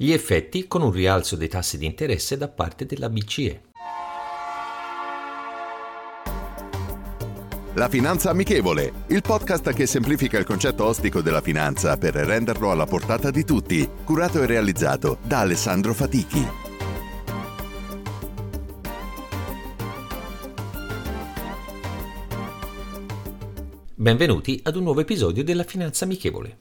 Gli effetti con un rialzo dei tassi di interesse da parte della BCE. La Finanza Amichevole, il podcast che semplifica il concetto ostico della finanza per renderlo alla portata di tutti, curato e realizzato da Alessandro Fatichi. Benvenuti ad un nuovo episodio della Finanza Amichevole.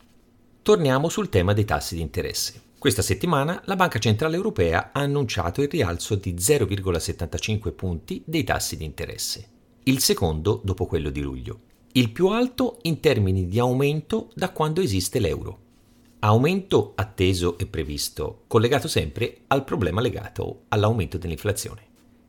Torniamo sul tema dei tassi di interesse. Questa settimana la Banca Centrale Europea ha annunciato il rialzo di 0,75 punti dei tassi di interesse, il secondo dopo quello di luglio, il più alto in termini di aumento da quando esiste l'euro. Aumento atteso e previsto, collegato sempre al problema legato all'aumento dell'inflazione.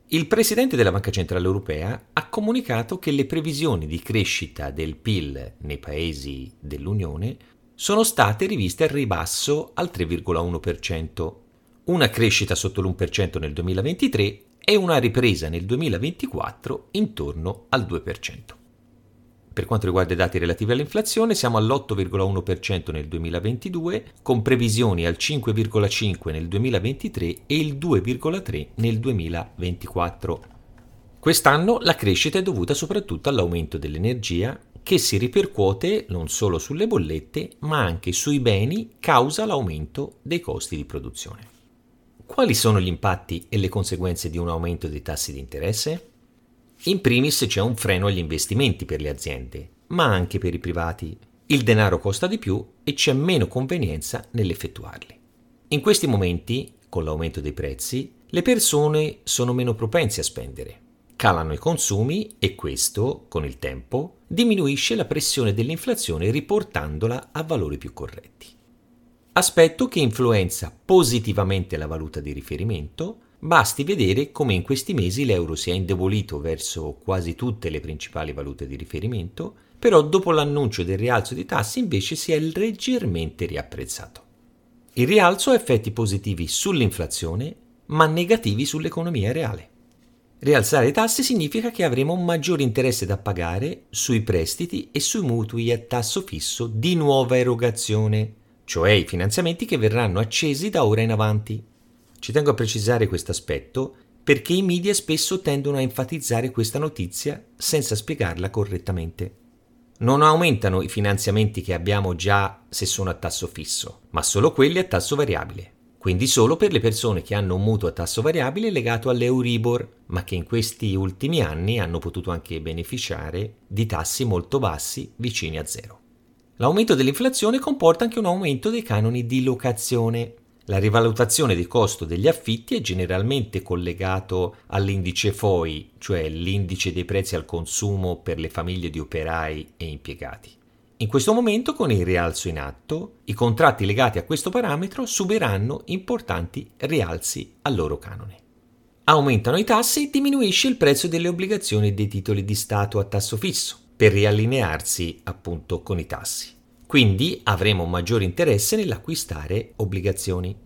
Il Presidente della Banca Centrale Europea ha comunicato che le previsioni di crescita del PIL nei paesi dell'Unione sono state riviste al ribasso al 3,1%, una crescita sotto l'1% nel 2023 e una ripresa nel 2024 intorno al 2%. Per quanto riguarda i dati relativi all'inflazione, siamo all'8,1% nel 2022, con previsioni al 5,5% nel 2023 e il 2,3% nel 2024. Quest'anno la crescita è dovuta soprattutto all'aumento dell'energia, che si ripercuote non solo sulle bollette, ma anche sui beni causa l'aumento dei costi di produzione. Quali sono gli impatti e le conseguenze di un aumento dei tassi di interesse? In primis c'è un freno agli investimenti per le aziende, ma anche per i privati. Il denaro costa di più e c'è meno convenienza nell'effettuarli. In questi momenti, con l'aumento dei prezzi, le persone sono meno propense a spendere calano i consumi e questo, con il tempo, diminuisce la pressione dell'inflazione riportandola a valori più corretti. Aspetto che influenza positivamente la valuta di riferimento, basti vedere come in questi mesi l'euro si è indebolito verso quasi tutte le principali valute di riferimento, però dopo l'annuncio del rialzo dei tassi invece si è leggermente riapprezzato. Il rialzo ha effetti positivi sull'inflazione, ma negativi sull'economia reale. Rialzare i tassi significa che avremo un maggiore interesse da pagare sui prestiti e sui mutui a tasso fisso di nuova erogazione, cioè i finanziamenti che verranno accesi da ora in avanti. Ci tengo a precisare questo aspetto perché i media spesso tendono a enfatizzare questa notizia senza spiegarla correttamente. Non aumentano i finanziamenti che abbiamo già se sono a tasso fisso, ma solo quelli a tasso variabile quindi solo per le persone che hanno un mutuo a tasso variabile legato all'Euribor, ma che in questi ultimi anni hanno potuto anche beneficiare di tassi molto bassi vicini a zero. L'aumento dell'inflazione comporta anche un aumento dei canoni di locazione. La rivalutazione del costo degli affitti è generalmente collegato all'indice FOI, cioè l'indice dei prezzi al consumo per le famiglie di operai e impiegati. In questo momento, con il rialzo in atto, i contratti legati a questo parametro subiranno importanti rialzi al loro canone. Aumentano i tassi e diminuisce il prezzo delle obbligazioni e dei titoli di Stato a tasso fisso, per riallinearsi appunto con i tassi. Quindi avremo maggiore interesse nell'acquistare obbligazioni.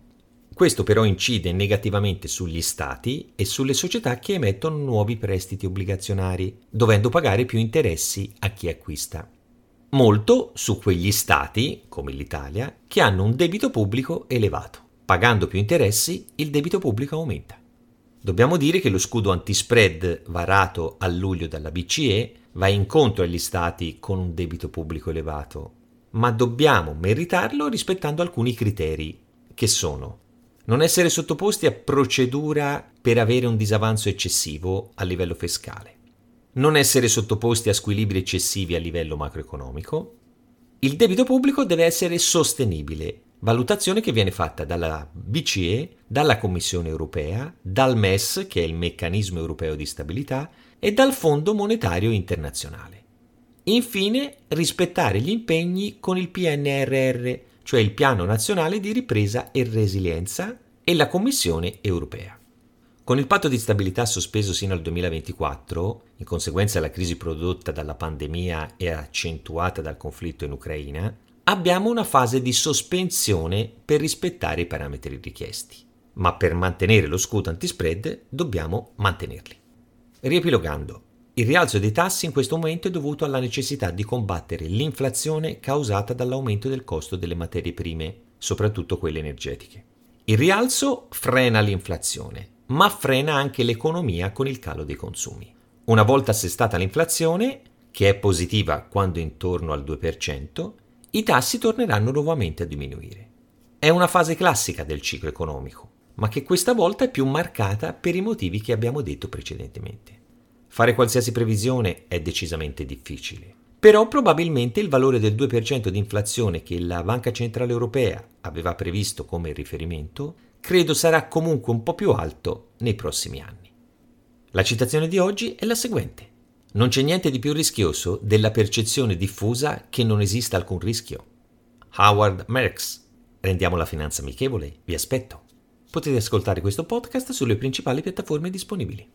Questo però incide negativamente sugli stati e sulle società che emettono nuovi prestiti obbligazionari, dovendo pagare più interessi a chi acquista molto su quegli stati, come l'Italia, che hanno un debito pubblico elevato. Pagando più interessi, il debito pubblico aumenta. Dobbiamo dire che lo scudo antispread varato a luglio dalla BCE va incontro agli stati con un debito pubblico elevato, ma dobbiamo meritarlo rispettando alcuni criteri, che sono non essere sottoposti a procedura per avere un disavanzo eccessivo a livello fiscale, non essere sottoposti a squilibri eccessivi a livello macroeconomico. Il debito pubblico deve essere sostenibile, valutazione che viene fatta dalla BCE, dalla Commissione europea, dal MES, che è il meccanismo europeo di stabilità, e dal Fondo monetario internazionale. Infine, rispettare gli impegni con il PNRR, cioè il Piano nazionale di ripresa e resilienza, e la Commissione europea. Con il patto di stabilità sospeso sino al 2024, in conseguenza della crisi prodotta dalla pandemia e accentuata dal conflitto in Ucraina, abbiamo una fase di sospensione per rispettare i parametri richiesti. Ma per mantenere lo scudo antispread dobbiamo mantenerli. Riepilogando, il rialzo dei tassi in questo momento è dovuto alla necessità di combattere l'inflazione causata dall'aumento del costo delle materie prime, soprattutto quelle energetiche. Il rialzo frena l'inflazione, ma frena anche l'economia con il calo dei consumi. Una volta assestata l'inflazione, che è positiva quando intorno al 2%, i tassi torneranno nuovamente a diminuire. È una fase classica del ciclo economico, ma che questa volta è più marcata per i motivi che abbiamo detto precedentemente. Fare qualsiasi previsione è decisamente difficile, però probabilmente il valore del 2% di inflazione che la Banca Centrale Europea aveva previsto come riferimento credo sarà comunque un po' più alto nei prossimi anni. La citazione di oggi è la seguente. Non c'è niente di più rischioso della percezione diffusa che non esista alcun rischio. Howard Marks. Rendiamo la finanza amichevole, vi aspetto. Potete ascoltare questo podcast sulle principali piattaforme disponibili.